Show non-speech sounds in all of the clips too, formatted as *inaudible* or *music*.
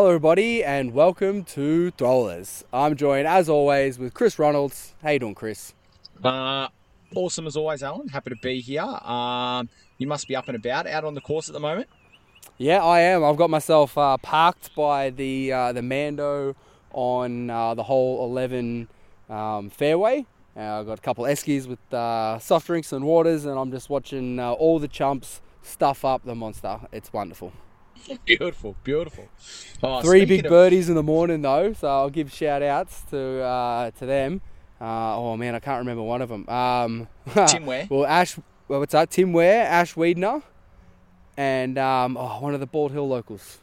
Hello, everybody, and welcome to Throwlers. I'm joined, as always, with Chris Ronalds. How you doing, Chris? Uh, awesome as always, Allen. Happy to be here. Um, you must be up and about, out on the course at the moment. Yeah, I am. I've got myself uh, parked by the uh, the Mando on uh, the whole 11 um, fairway. Uh, I've got a couple of eskies with uh, soft drinks and waters, and I'm just watching uh, all the chumps stuff up the monster. It's wonderful. *laughs* Beautiful, beautiful. Oh, Three big of- birdies in the morning though, so I'll give shout outs to uh, to them. Uh, oh man, I can't remember one of them. Um, *laughs* Tim Ware. Well, Ash, well, what's that? Tim Ware, Ash Wiedner, and um, oh, one of the Bald Hill locals.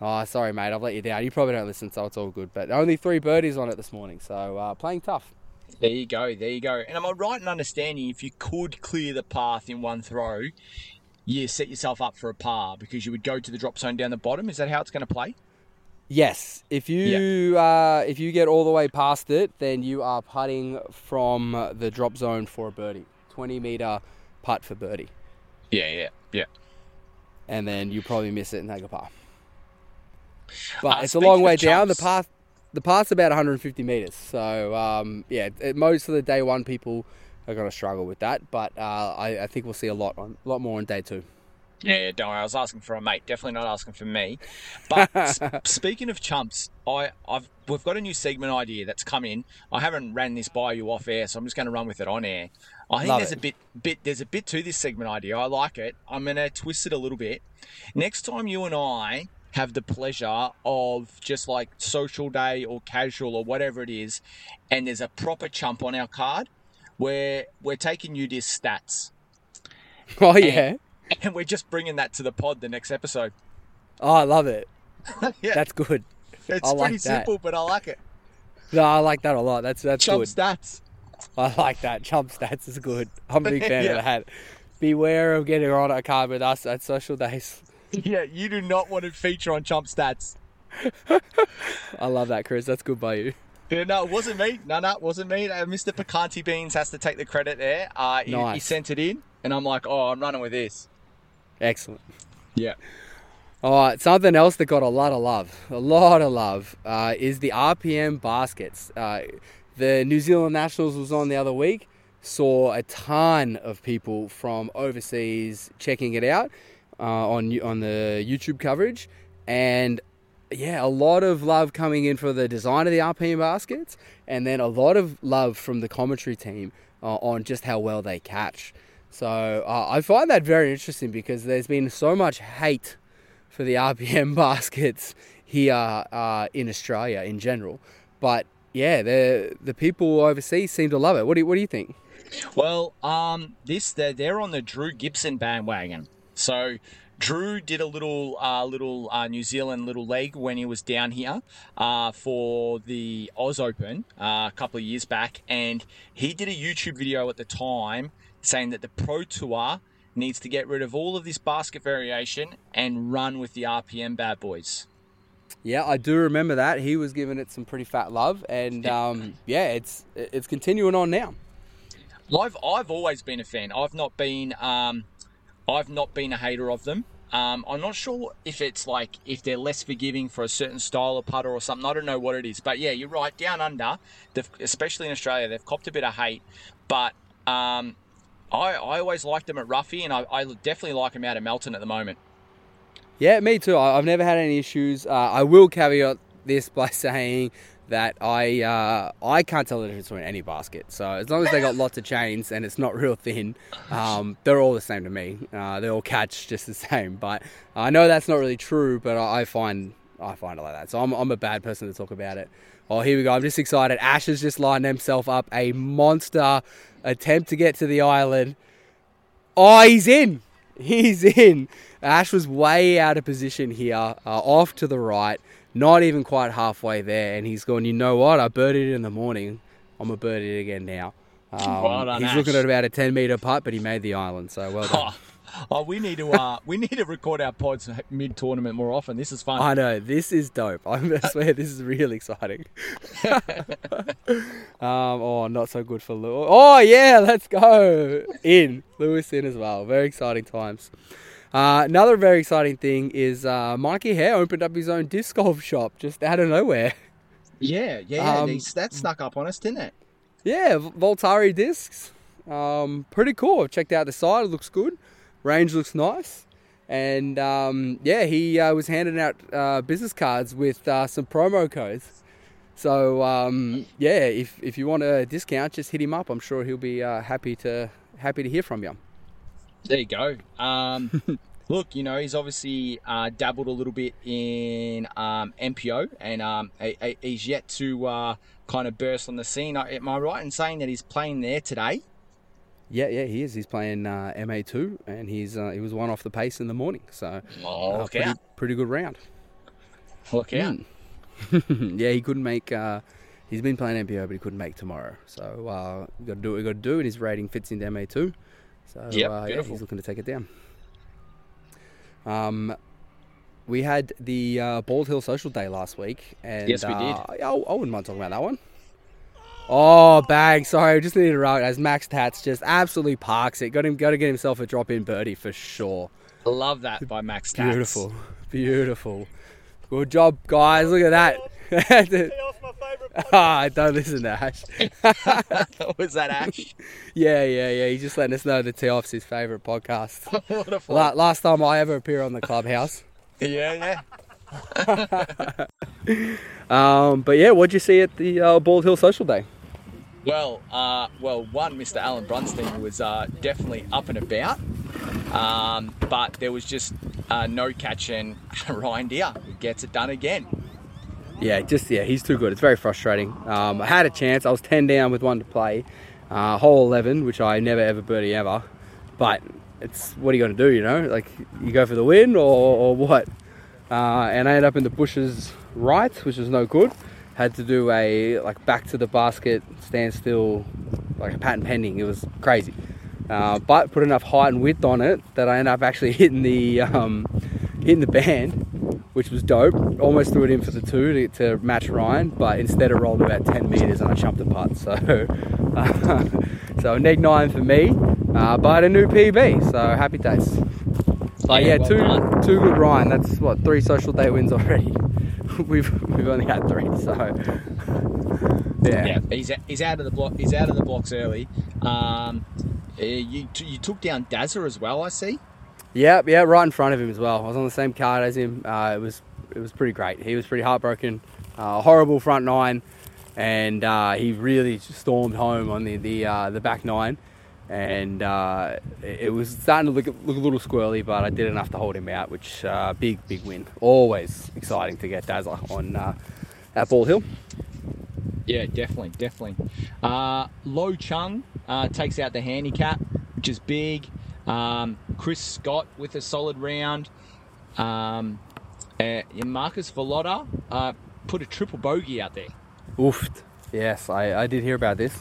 Oh, sorry, mate, I've let you down. You probably don't listen, so it's all good. But only three birdies on it this morning, so uh, playing tough. There you go, there you go. And am I right in understanding if you could clear the path in one throw, you set yourself up for a par because you would go to the drop zone down the bottom? Is that how it's going to play? Yes, if you uh, if you get all the way past it, then you are putting from the drop zone for a birdie, twenty meter putt for birdie, Yeah, yeah, yeah. and then you probably miss it and take a par. But Uh, it's a long way down. The path, the path's about 150 meters. So um, yeah, it, most of the day one people are going to struggle with that. But uh, I, I think we'll see a lot on, a lot more on day two. Yeah, yeah, don't worry. I was asking for a mate. Definitely not asking for me. But *laughs* s- speaking of chumps, I, I've we've got a new segment idea that's come in. I haven't ran this by you off air, so I'm just going to run with it on air. I think Love there's it. a bit, bit there's a bit to this segment idea. I like it. I'm going to twist it a little bit. Next time you and I have the pleasure of just like social day or casual or whatever it is, and there's a proper chump on our card, where we're taking you this stats, Oh yeah, *laughs* and we're just bringing that to the pod the next episode. oh I love it. *laughs* yeah. That's good. It's I like pretty that. simple, but I like it. No, I like that a lot. That's that's Chump good. stats. I like that. Chump stats is good. I'm a big *laughs* fan Yeah. of that. Beware of getting on a card with us at social days. Yeah, you do not want to feature on Chump stats. I love that, Chris. That's good by you. No, it wasn't me. No, no, it wasn't me. Uh, Mr. Picanti Beans has to take the credit there. Uh, he, he sent it in, and I'm like, oh, I'm running with this. Excellent. Yeah. All right, something else that got a lot of love, a lot of love, uh, is the RPM baskets. Uh, the New Zealand Nationals was on the other week. Saw a ton of people from overseas checking it out uh, on on the YouTube coverage, and yeah, a lot of love coming in for the design of the RPM baskets, and then a lot of love from the commentary team uh, on just how well they catch. So uh, I find that very interesting because there's been so much hate for the *laughs* RPM baskets here uh, in Australia in general, but yeah, the the people overseas seem to love it. What do you, what do you think? Well, um, this they're, they're on the Drew Gibson bandwagon. So Drew did a little uh, little uh, New Zealand little leg when he was down here uh, for the Oz Open uh, a couple of years back, and he did a YouTube video at the time saying that the Pro Tour needs to get rid of all of this basket variation and run with the RPM bad boys. Yeah, I do remember that he was giving it some pretty fat love, and um, yeah, it's it's continuing on now. I've I've always been a fan. I've not been um, I've not been a hater of them. Um, I'm not sure if it's like if they're less forgiving for a certain style of putter or something. I don't know what it is, but yeah, you're right. Down under, especially in Australia, they've copped a bit of hate. But um, I I always liked them at Ruffey, and I, I definitely like them out at Melton at the moment. Yeah, me too. I've never had any issues. Uh, I will caveat this by *laughs* saying that I uh, I can't tell the difference between any basket. So as long as they got lots of chains and it's not *laughs* real thin, um, they're all the same to me. Uh, they all catch *laughs* just the same. But I know that's not really true. But I find I find it like that. So I'm I'm a bad person to talk about it. Oh, here we go. I'm just excited. Ash has just lined himself up a monster attempt to get to the island. Oh, he's in. He's in. Ash was way out of position here, uh, off to the right, not even quite halfway there, and he's going. You know what? I birdied it in the morning. I'm a birdie it again now. Um, Well he's Ash. looking at about a 10 meter putt, but he made the island. So well done. Oh, *laughs* oh, we need to uh, we need to record our pods mid tournament more often. This is fun. I know this is dope. *laughs* I swear this is really exciting. *laughs* um, oh, not so good for Lewis. Oh yeah, let's go in Lewis in as well. Very exciting times. Uh, another very exciting thing is uh, Mikey Hare opened up his own disc golf shop just out of nowhere. *laughs* Yeah, yeah, Um, that snuck up on us, didn't it? Yeah, Voltari discs. Um, pretty cool. I've checked out the site. It looks good. Range looks nice. And um, yeah, he uh, was handing out uh, business cards with uh, some promo codes. So um, yeah, if, if you want a discount, just hit him up. I'm sure he'll be uh, happy to happy to hear from you. There you go. Um, *laughs* look, you know, he's obviously uh, dabbled a little bit in um, MPO, and um, he- he- he's yet to uh, kind of burst on the scene. Uh, Am I right in saying that he's playing there today? Yeah, yeah, he is. He's playing uh, MA2, and he's uh, he was one off the pace in the morning. So Oh, pretty, pretty good round. Look out! Mm. *laughs* yeah, he couldn't make. Uh, he's been playing MPO, but he couldn't make tomorrow. So uh, we got to do what we got to do, and his rating fits into MA two. So Yep, uh, yeah, beautiful. he's looking to take it down. Um, we had the uh, Bald Hill Social Day last week, and Yes, we did. uh, I, I wouldn't mind talking about that one. Oh, bang! Sorry, I just needed to route as Max Tats just absolutely parks it. Got him, got to get himself a drop in birdie for sure. Love that by Max Tats. Beautiful, beautiful. Good job, guys. Look at that. *laughs* Ah, don't listen to Ash. *laughs* Was that Ash? *laughs* Yeah, yeah, yeah. He's just letting us know that Tee Off's his favourite podcast. what a La- fun. last time I ever appear on the clubhouse. Yeah, yeah. Um, but yeah, what'd you see at the uh, Bald Hill Social Day? Well, uh, well, one, Mr. Alan Brunstein was uh, definitely up and about, um, but there was just uh, no catching Ryan Deere. He gets it done again. Yeah, just yeah, he's too good. It's very frustrating. Um, I had a chance. I was ten down with one to play, uh, hole eleven, which I never ever birdie ever. But it's what are you going to do? You know, like you go for the win or, or what? Uh, and I ended up in the bushes right, which was no good. Had to do a like back to the basket standstill, like a patent pending. It was crazy. Uh, but put enough height and width on it that I ended up actually *laughs* hitting the um, hitting the band, which was dope. Almost threw it in for the two to, to match Ryan, but instead it rolled about 10 meters and I chumped the putt. So, uh, *laughs* so neg nine for me, uh, but a new PB. So happy days. But Yeah, two two good Ryan. That's what three social day wins already. *laughs* we've we've only had three, so *laughs* yeah. Yeah, he's, he's out of the block. He's out of the blocks early. Um, uh, you you took down Dazza as well. I see. Yep, yeah, right in front of him as well. I was on the same card as him. Uh, it was it was pretty great. He was pretty heartbroken. Uh, horrible front nine, and uh, he really stormed home on the the uh, the back nine. And uh, it was starting to look, look a little squirrely, but I did enough to hold him out, which uh, big big win. Always exciting to get Dazzler on uh, at Bald Hill. Yeah, definitely, definitely. Lo Chung takes out the handicap, which is big. Um, Chris Scott with a solid round. Um, uh, Marcus Valotta uh, put a triple bogey out there. Oofed. Yes, I, I did hear about this.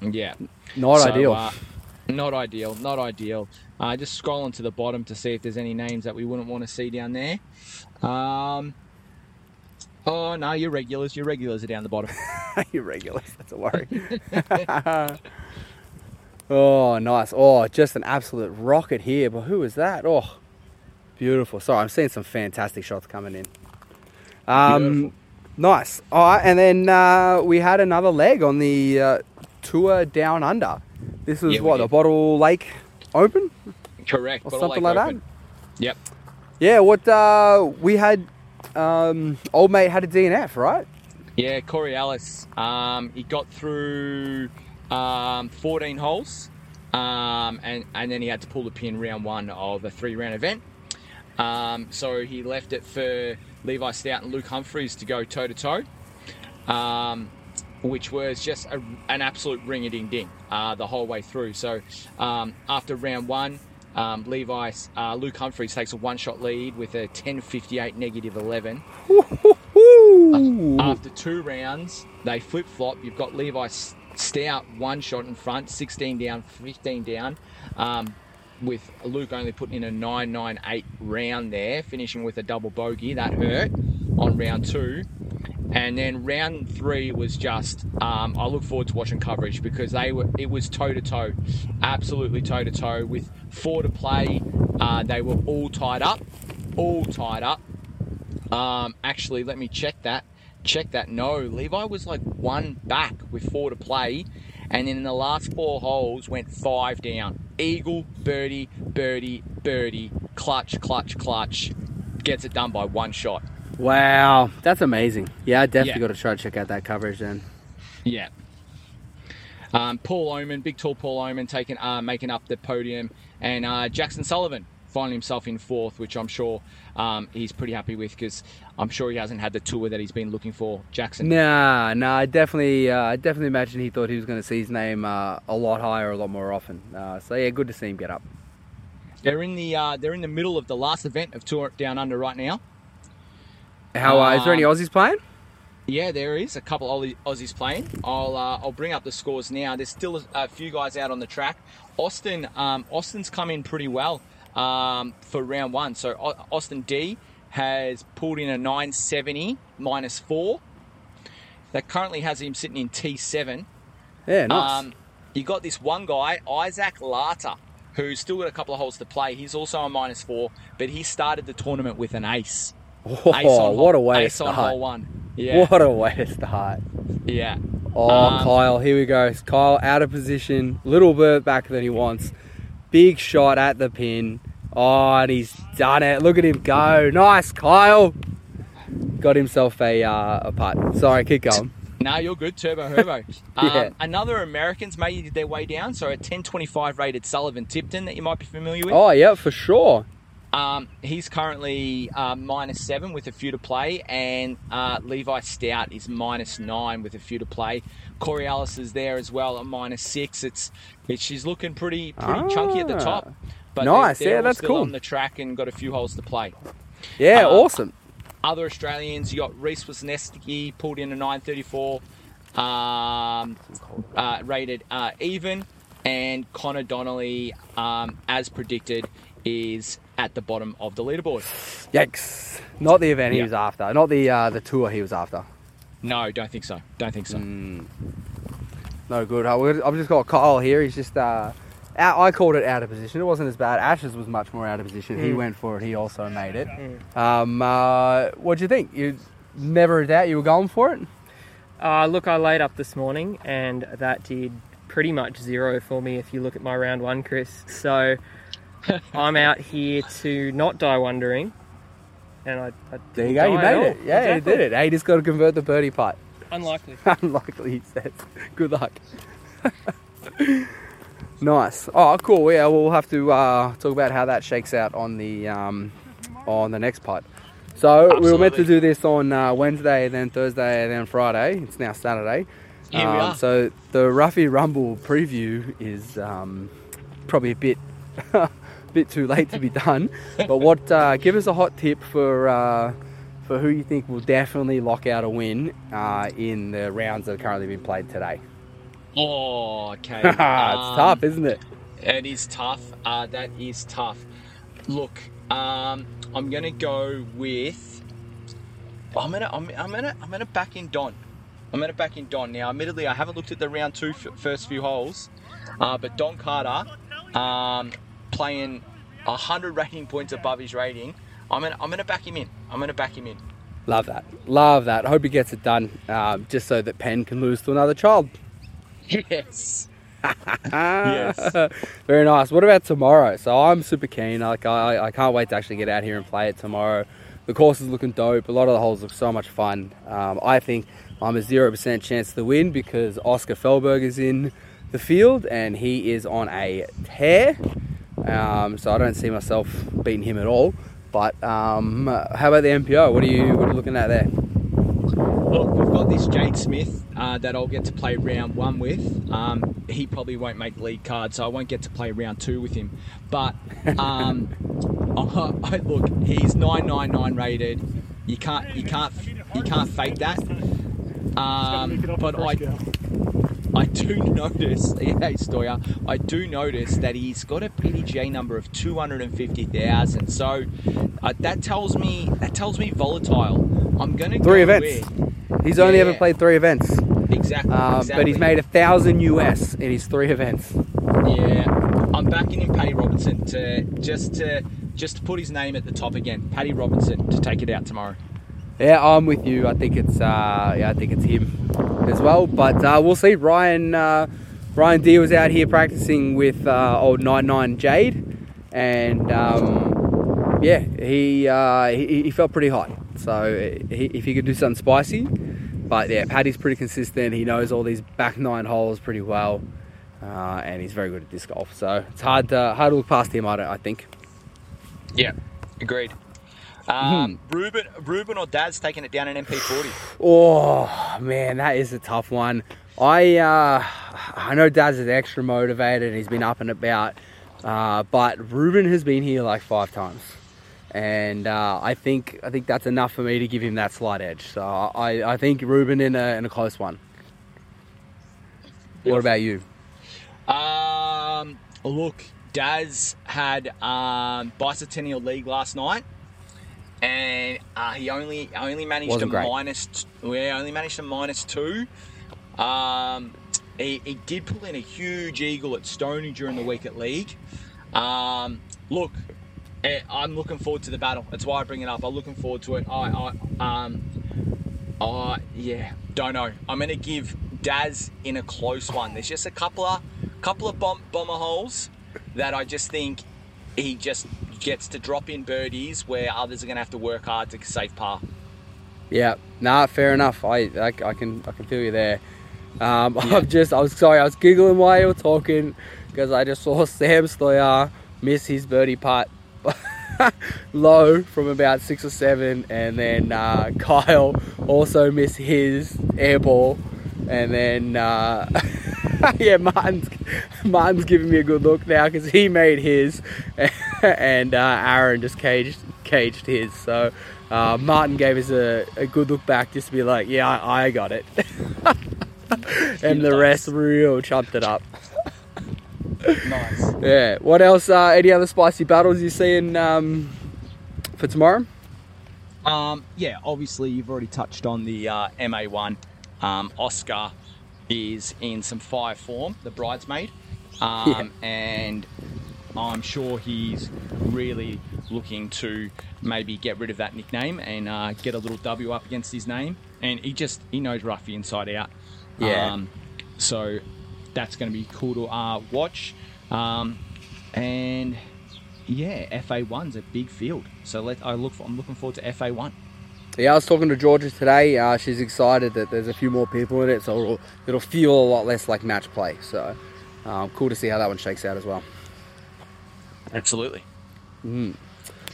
Yeah. Not So, ideal. uh, not ideal. Not ideal. Uh, just scrolling to the bottom to see if there's any names that we wouldn't want to see down there. Um, oh no, your regulars. Your regulars are down the bottom. *laughs* your regulars. that's a worry. *laughs* *laughs* oh, nice. Oh, just an absolute rocket here. But who is that? Oh, beautiful. Sorry, I'm seeing some fantastic shots coming in. Um, nice. All right, and then uh, we had another leg on the uh, tour down under. This is Yeah, what the Bottle Lake Open Correct. or Bottle something Lake like Open. that. Yep. Yeah. What uh, we had. Um, old mate had a DNF, right? Yeah, Corey Ellis. Um, he got through um, 14 holes, um, and and then he had to pull the pin round one of the three round event. Um, so he left it for Levi Stout and Luke Humphreys to go toe to toe, um, which was just a, an absolute ring a ding ding uh, the whole way through. So um, after round one. Um, Levi, uh, Luke Humphreys takes a one-shot lead with a 10.58 negative 11. After two rounds, they flip flop. You've got Levi Stout one shot in front, 16 down, 15 down, um, with Luke only putting in a 9 9 8 round there, finishing with a double bogey. That hurt on round two. And then round three was just, um, I look forward to watching coverage because they were, it was toe to toe, absolutely toe to toe with four to play. Uh, they were all tied up, all tied up. Um, actually, let me check that. Check that. No, Levi was like one back with four to play, and then in the last four holes went five down. Eagle, birdie, birdie, birdie, clutch, clutch, clutch. Gets it done by one shot. Wow, that's amazing. Yeah, I definitely Yeah. got to try to check out that coverage then. Yeah. Um, Paul Oman, big tall Paul Oman, taking uh, making up the podium, and uh, Jackson Sullivan finding himself in fourth, which I'm sure um, he's pretty happy with because I'm sure he hasn't had the tour that he's been looking for. Jackson. Nah, nah, I definitely, uh, I definitely imagine he thought he was going to see his name uh, a lot higher, a lot more often. Uh, so yeah, good to see him get up. They're in the uh, they're in the middle of the last event of Tour Down Under right now. How uh, is there any Um, Aussies playing? Yeah, there is a couple Aussie- Aussies playing. I'll uh, I'll bring up the scores now. There's still a, a few guys out on the track. Austin um, Austin's come in pretty well um, for round one. So Austin D has pulled in a 970 minus four. That currently has him sitting in T7. Yeah, nice. Um, you got this one guy, Isaac Lata, who's still got a couple of holes to play. He's also a minus four, but he started the tournament with an ace. oh, Ace on what a hole- way to ace on start! hole one. Yeah, What a way to start! yeah. Oh, Um, Kyle, here we go. Kyle out of position, little bit back than he wants. Big shot at the pin. Oh, and he's done it. Look at him go. Nice, Kyle. Got himself a uh, a putt. Sorry, keep going. *laughs* No, you're good, Turbo Herbo. *laughs* um, Yeah. Another Americans made their way down, so a 1025 rated Sullivan Tipton that you might be familiar with. Oh, yeah, for sure. Um, he's currently uh, minus seven with a few to play, and uh, Levi Stout is minus nine with a few to play. Corey Ellis is there as well at minus six. It's, it's she's looking pretty pretty chunky at the Ah. top. But Nice, they're, they're yeah, that's still cool. on the track and got a few holes to play. Yeah, Uh, awesome. Other Australians, you got Reese Wisniewski pulled in a 934, um, uh, rated uh, even, and Connor Donnelly, um, as predicted, is at the bottom of the leaderboard. Yikes. Not the event he was after. Not the uh, the tour he was after. No, don't think so. Don't think so. Mm. No good. I've just got Kyle here. He's just uh. I called it out of position. It wasn't as bad. Ashes was much more out of position. He Mm. went for it. He also made it. Um, uh, what do you think? You never a doubt you were going for it. Uh, look, I laid up this morning, and that did pretty much zero for me if you look at my round one, Chris. So *laughs* I'm out here to not die wondering. And I, I There you go. You made it. Yeah, Exactly. you did it. Hey, just got to convert the birdie putt. Unlikely. *laughs* Unlikely, he says. Good luck. *laughs* nice. Oh, cool. Yeah, we'll have to uh, talk about how that shakes out on the um, on the next putt. So we were meant to do this on uh, Wednesday, then Thursday, then Friday. It's now Saturday. Here we Um, are. So the Ruffey Rumble preview is um, probably a bit *laughs* bit too late to be *laughs* done. but what? Uh, give us a hot tip for uh, for who you think will definitely lock out a win uh, in the rounds that are currently being played today. Oh, okay. *laughs* it's Um, tough, isn't it? It is tough. Uh, that is tough. Look, um, I'm gonna go with. I'm gonna, I'm, I'm gonna, I'm gonna back in Don. I'm gonna back in Don. Now, admittedly, I haven't looked at the round two f- first few holes, uh, but Don Carter, um, playing hundred rating points above his rating. I'm gonna, I'm gonna back him in. I'm gonna back him in. Love that. Love that. I hope he gets it done, um, just so that Penn can lose to another child. Yes. yes. *laughs* Very nice. What about tomorrow? So I'm super keen. Like I, I can't wait to actually get out here and play it tomorrow. The course is looking dope. A lot of the holes look so much fun. Um, I think I'm a zero percent chance to win because Oscar Felberg is in the field and he is on a tear. Um, so I don't see myself beating him at all. But um, how about the MPO? What are you what are you looking at there? Look, we've got this Jade Smith uh, that I'll get to play round one with. Um, he probably won't make lead card, so I won't get to play round two with him. But um, *laughs* I, look, he's nine nine nine rated. You can't you can't you can't fake that. Um, but I I do *laughs* notice, *laughs* yeah, Stoya, I do notice that he's got a PDGA number of two hundred and fifty thousand. So uh, that tells me that tells me volatile. I'm gonna Three go events. with- He's only ever played three events. Exactly, Um, exactly. But he's made a thousand US in his three events. Yeah, I'm backing in Paddy Robinson to just to just to put his name at the top again. Paddy Robinson to take it out tomorrow. Yeah, I'm with you. I think it's uh, yeah, I think it's him as well. But uh, we'll see. Ryan uh, Ryan D was out here practicing with uh, old 99 Jade, and um, yeah, he, uh, he he felt pretty hot. So he, if he could do something spicy, but yeah, Paddy's pretty consistent. He knows all these back nine holes pretty well, uh, and he's very good at disc golf. So it's hard to hard to look past him. I, don't, I think. Yeah, agreed. Um, Ruben, Ruben or Dad's taking it down in MP40. Oh man, that is a tough one. I uh, I know Dad's is extra motivated. He's been up and about, uh, but Ruben has been here like five times, and uh, I think I think that's enough for me to give him that slight edge. So I, I think Ruben in a in a close one. What about you? Um, look, Daz had um, bicentennial league last night, and uh, he only only managed Wasn't to great. minus. We only managed to minus two. Um, he, he did pull in a huge eagle at Stony during the week at league. Um, look, I'm looking forward to the battle. That's why I bring it up. I'm looking forward to it. I, I um, uh, yeah, don't know. I'm gonna give Daz in a close one. There's just a couple of couple of bomb, bomber holes that I just think he just gets to drop in birdies where others are gonna have to work hard to save par. Yeah, nah, fair enough. I, I, I can I can feel you there. Um, *laughs* I've just I was sorry I was giggling while you were talking because I just saw *laughs* Sam Stoyar miss his birdie putt *laughs* low from about six or seven, and then uh, *laughs* Kyle also missed his air ball, and then uh, *laughs* yeah, Martin's Martin's giving me a good look now because he made his, and uh, Aaron just caged caged his. So uh, Martin gave us a, a good look back just to be like, yeah, I, I got it, and the rest real chumped it up. Nice. Yeah. What else? Uh, any other spicy battles you seeing um, for tomorrow? Um, yeah, obviously you've already touched on the uh, MA1. Um, Oscar is in some fire form, the bridesmaid, um, and I'm sure he's really looking to maybe get rid of that nickname and uh, get a little W up against his name. And he just he knows Ruffey inside out. Yeah. Um, so that's going to be cool to uh, watch. Um, and yeah, FA1's a big field. So let I look. For, I'm looking forward to FA1. Yeah, I was talking to Georgia today. Uh, she's excited that there's a few more people in it, so it'll, it'll feel a lot less like match play. So um, cool to see how that one shakes out as well. Absolutely.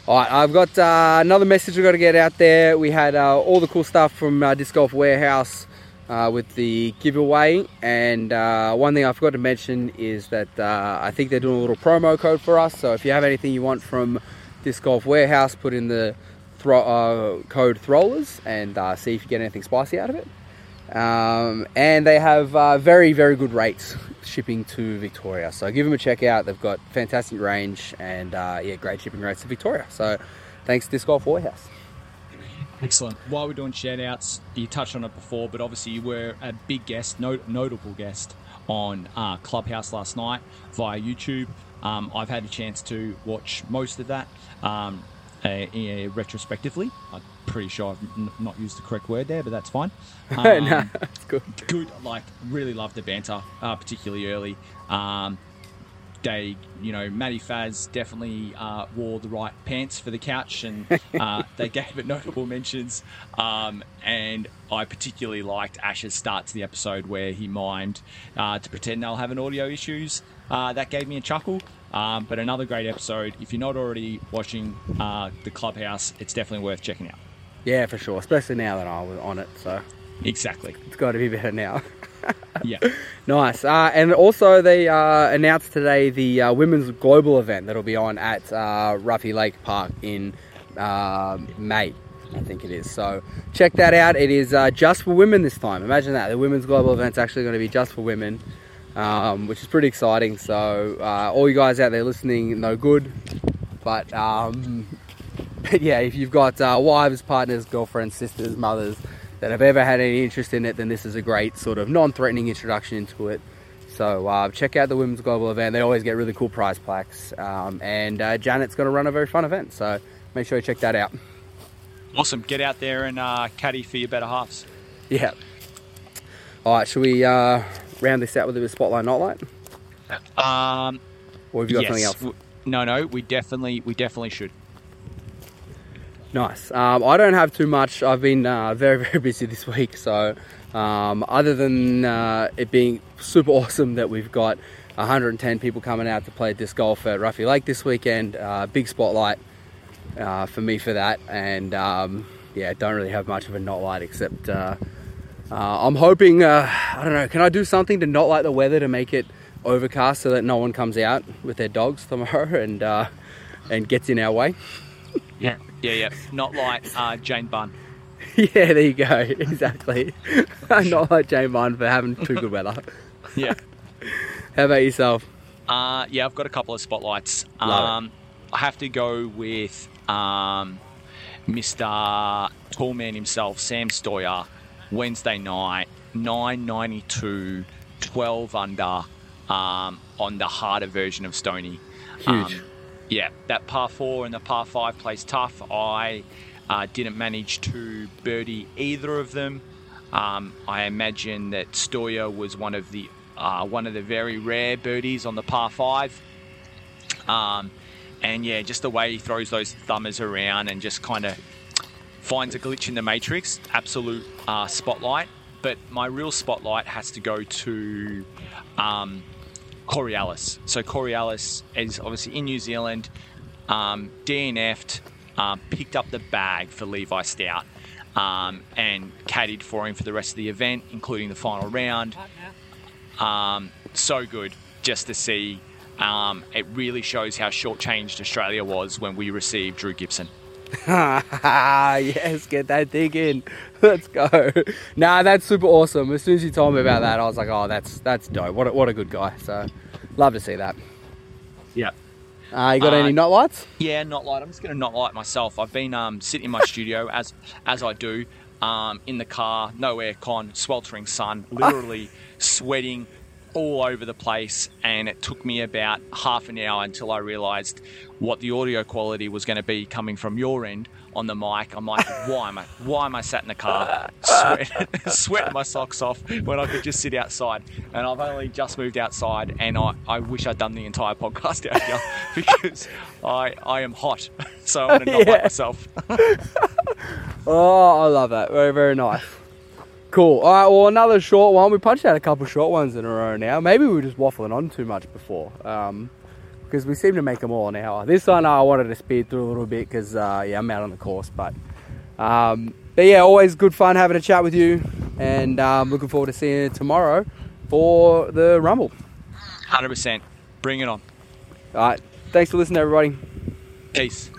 All right, I've got uh, another message we've got to get out there. We had uh, all the cool stuff from uh, Disc Golf Warehouse uh, with the giveaway, and uh, one thing I forgot to mention is that uh, I think they're doing a little promo code for us. So if you have anything you want from Disc Golf Warehouse, put in the thro- uh, code Throwlers and uh, see if you get anything spicy out of it. Um, and they have uh, very, very good rates shipping to Victoria. So give them a check out. They've got fantastic range and yeah, great shipping rates to Victoria. So thanks, Disc Golf Warehouse. Excellent. While we're doing shout outs, you touched on it before, but obviously you were a big guest, no, notable guest on uh, Clubhouse last night via YouTube. Um, I've had a chance to watch most of that um, uh, uh, retrospectively. I'm pretty sure I've n- not used the correct word there, but that's fine. *laughs* Um, no, *laughs* that's good. good. Like, really loved the banter, uh, particularly early. They, you know, Matty Faz definitely uh, wore the right pants for the couch, and *laughs* uh, they gave it notable mentions. Um, and I particularly liked Ash's start to the episode where he mimed uh, to pretend they'll having audio issues. Uh, that gave me a chuckle. Um, but another great episode. If you're not already watching uh, the Clubhouse, it's definitely worth checking out. Yeah, for sure. Especially now that I was on it. So Exactly. it's got to be better now. *laughs* Yeah. Nice. Uh, and also, they uh, announced today the uh, women's global event that'll be on at uh, Ruffey Lake Park in uh, May, I think it is. So check that out. It is uh, just for women this time. Imagine that. The women's global event's actually going to be just for women, um, which is pretty exciting. So, all you guys out there listening, no good. But, um, but *laughs* yeah, if you've got wives, partners, girlfriends, sisters, mothers that have ever had any interest in it, then this is a great sort of non-threatening introduction into it. So uh, check out the Women's Global event. They always get really cool prize plaques. Um, and uh, Janet's going to run a very fun event. So make sure you check that out. Awesome. Get out there and uh, caddy for your better halves. Yeah. All right, should we uh, round this out with a bit of spotlight, not light? Um, Or have you got yes. something else? No, no, we definitely, we definitely should. Nice. Um, I don't have too much. I've been uh, *laughs* very, very busy this week. So, um, other than uh, it being super *laughs* awesome that we've got 110 people coming out to play disc golf at Ruffey Lake this weekend, uh, big spotlight uh, for me for that. And um, yeah, don't really have much of a not light except uh, uh, I'm hoping, I don't know, can I do something to not light the weather to make it overcast so that no one comes out with their dogs *laughs* tomorrow and, and gets in our way? Yeah, yeah, yeah. Not like uh, Jane Bunn. *laughs* Yeah, there you go. *laughs* Exactly. *laughs* Not like Jane Bunn for having too good weather. Yeah. How about yourself? Uh, yeah, I've got a couple of spotlights. Um, I have to go with um, Mr. Tallman himself, Sam Stoyer, Wednesday night, 992, 12 under um, on the harder version of Stony. Huge. Um, yeah, that par four and the par five plays tough. I uh, didn't manage to birdie either of them. Um, I imagine that Stoya was one of the uh, one of the very rare birdies on the par five. Um, and yeah, just the way he throws those thumbers around and just kind of finds a glitch in the matrix, absolute uh, spotlight. But my real spotlight has to go to um, Corey Ellis. So Corey Ellis is obviously in New Zealand, um, DNF'd, um, picked up the bag for Levi Stout, um, and caddied for him for the rest of the event, including the final round. Um, so good just to see. Um, it really shows how shortchanged Australia was when we received Drew Gibson. *laughs* yes, get that dig in. Let's go. Nah, that's super awesome. As soon as you told me about that, I was like, oh, that's that's dope. What a, what a good guy. So, love to see that. Yeah. Uh, you got Uh, any not lights? Yeah, not light. I'm just going to not light myself. I've been um, sitting in my studio *laughs* as as I do um, in the car, no aircon, sweltering sun, literally *laughs* sweating all over the place. And it took me about half an hour until I realised what the audio quality was going to be coming from your end on the mic. I'm like, *laughs* why am I why am I sat in the car sweat, *laughs* sweating my socks off when I could just sit outside? And I've only just moved outside, and I, I wish I'd done the entire podcast *laughs* out here because I I am hot, so I want to not Yeah. myself. Oh, I love that. Very, very nice. Cool. All right, well, another short one. We punched out a couple short ones in a row now. Maybe we were just waffling on too much before. Um, because we seem to make them all an hour. This one I wanted to speed through a little bit because, uh, yeah, I'm out on the course. But, um, but yeah, always good fun having a chat with you. And um, looking forward to seeing you tomorrow for the Rumble. Hundred percent. Bring it on. All right. Thanks for listening, everybody. Peace.